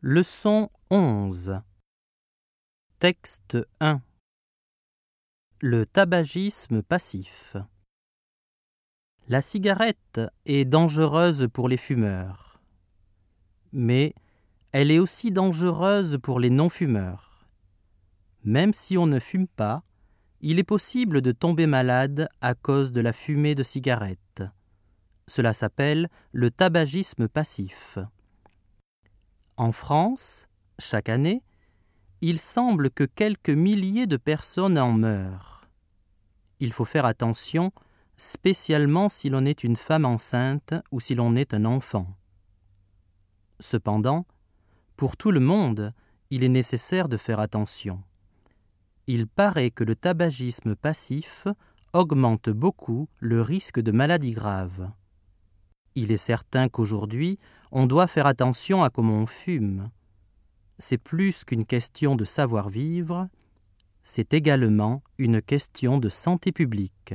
Leçon 11 Texte 1 Le tabagisme passif La cigarette est dangereuse pour les fumeurs, mais elle est aussi dangereuse pour les non-fumeurs. Même si on ne fume pas, il est possible de tomber malade à cause de la fumée de cigarette. Cela s'appelle le tabagisme passif. En France, chaque année, il semble que quelques milliers de personnes en meurent. Il faut faire attention, spécialement si l'on est une femme enceinte ou si l'on est un enfant. Cependant, pour tout le monde, il est nécessaire de faire attention. Il paraît que le tabagisme passif augmente beaucoup le risque de maladies graves. Il est certain qu'aujourd'hui, on doit faire attention à comment on fume. C'est plus qu'une question de savoir-vivre, c'est également une question de santé publique.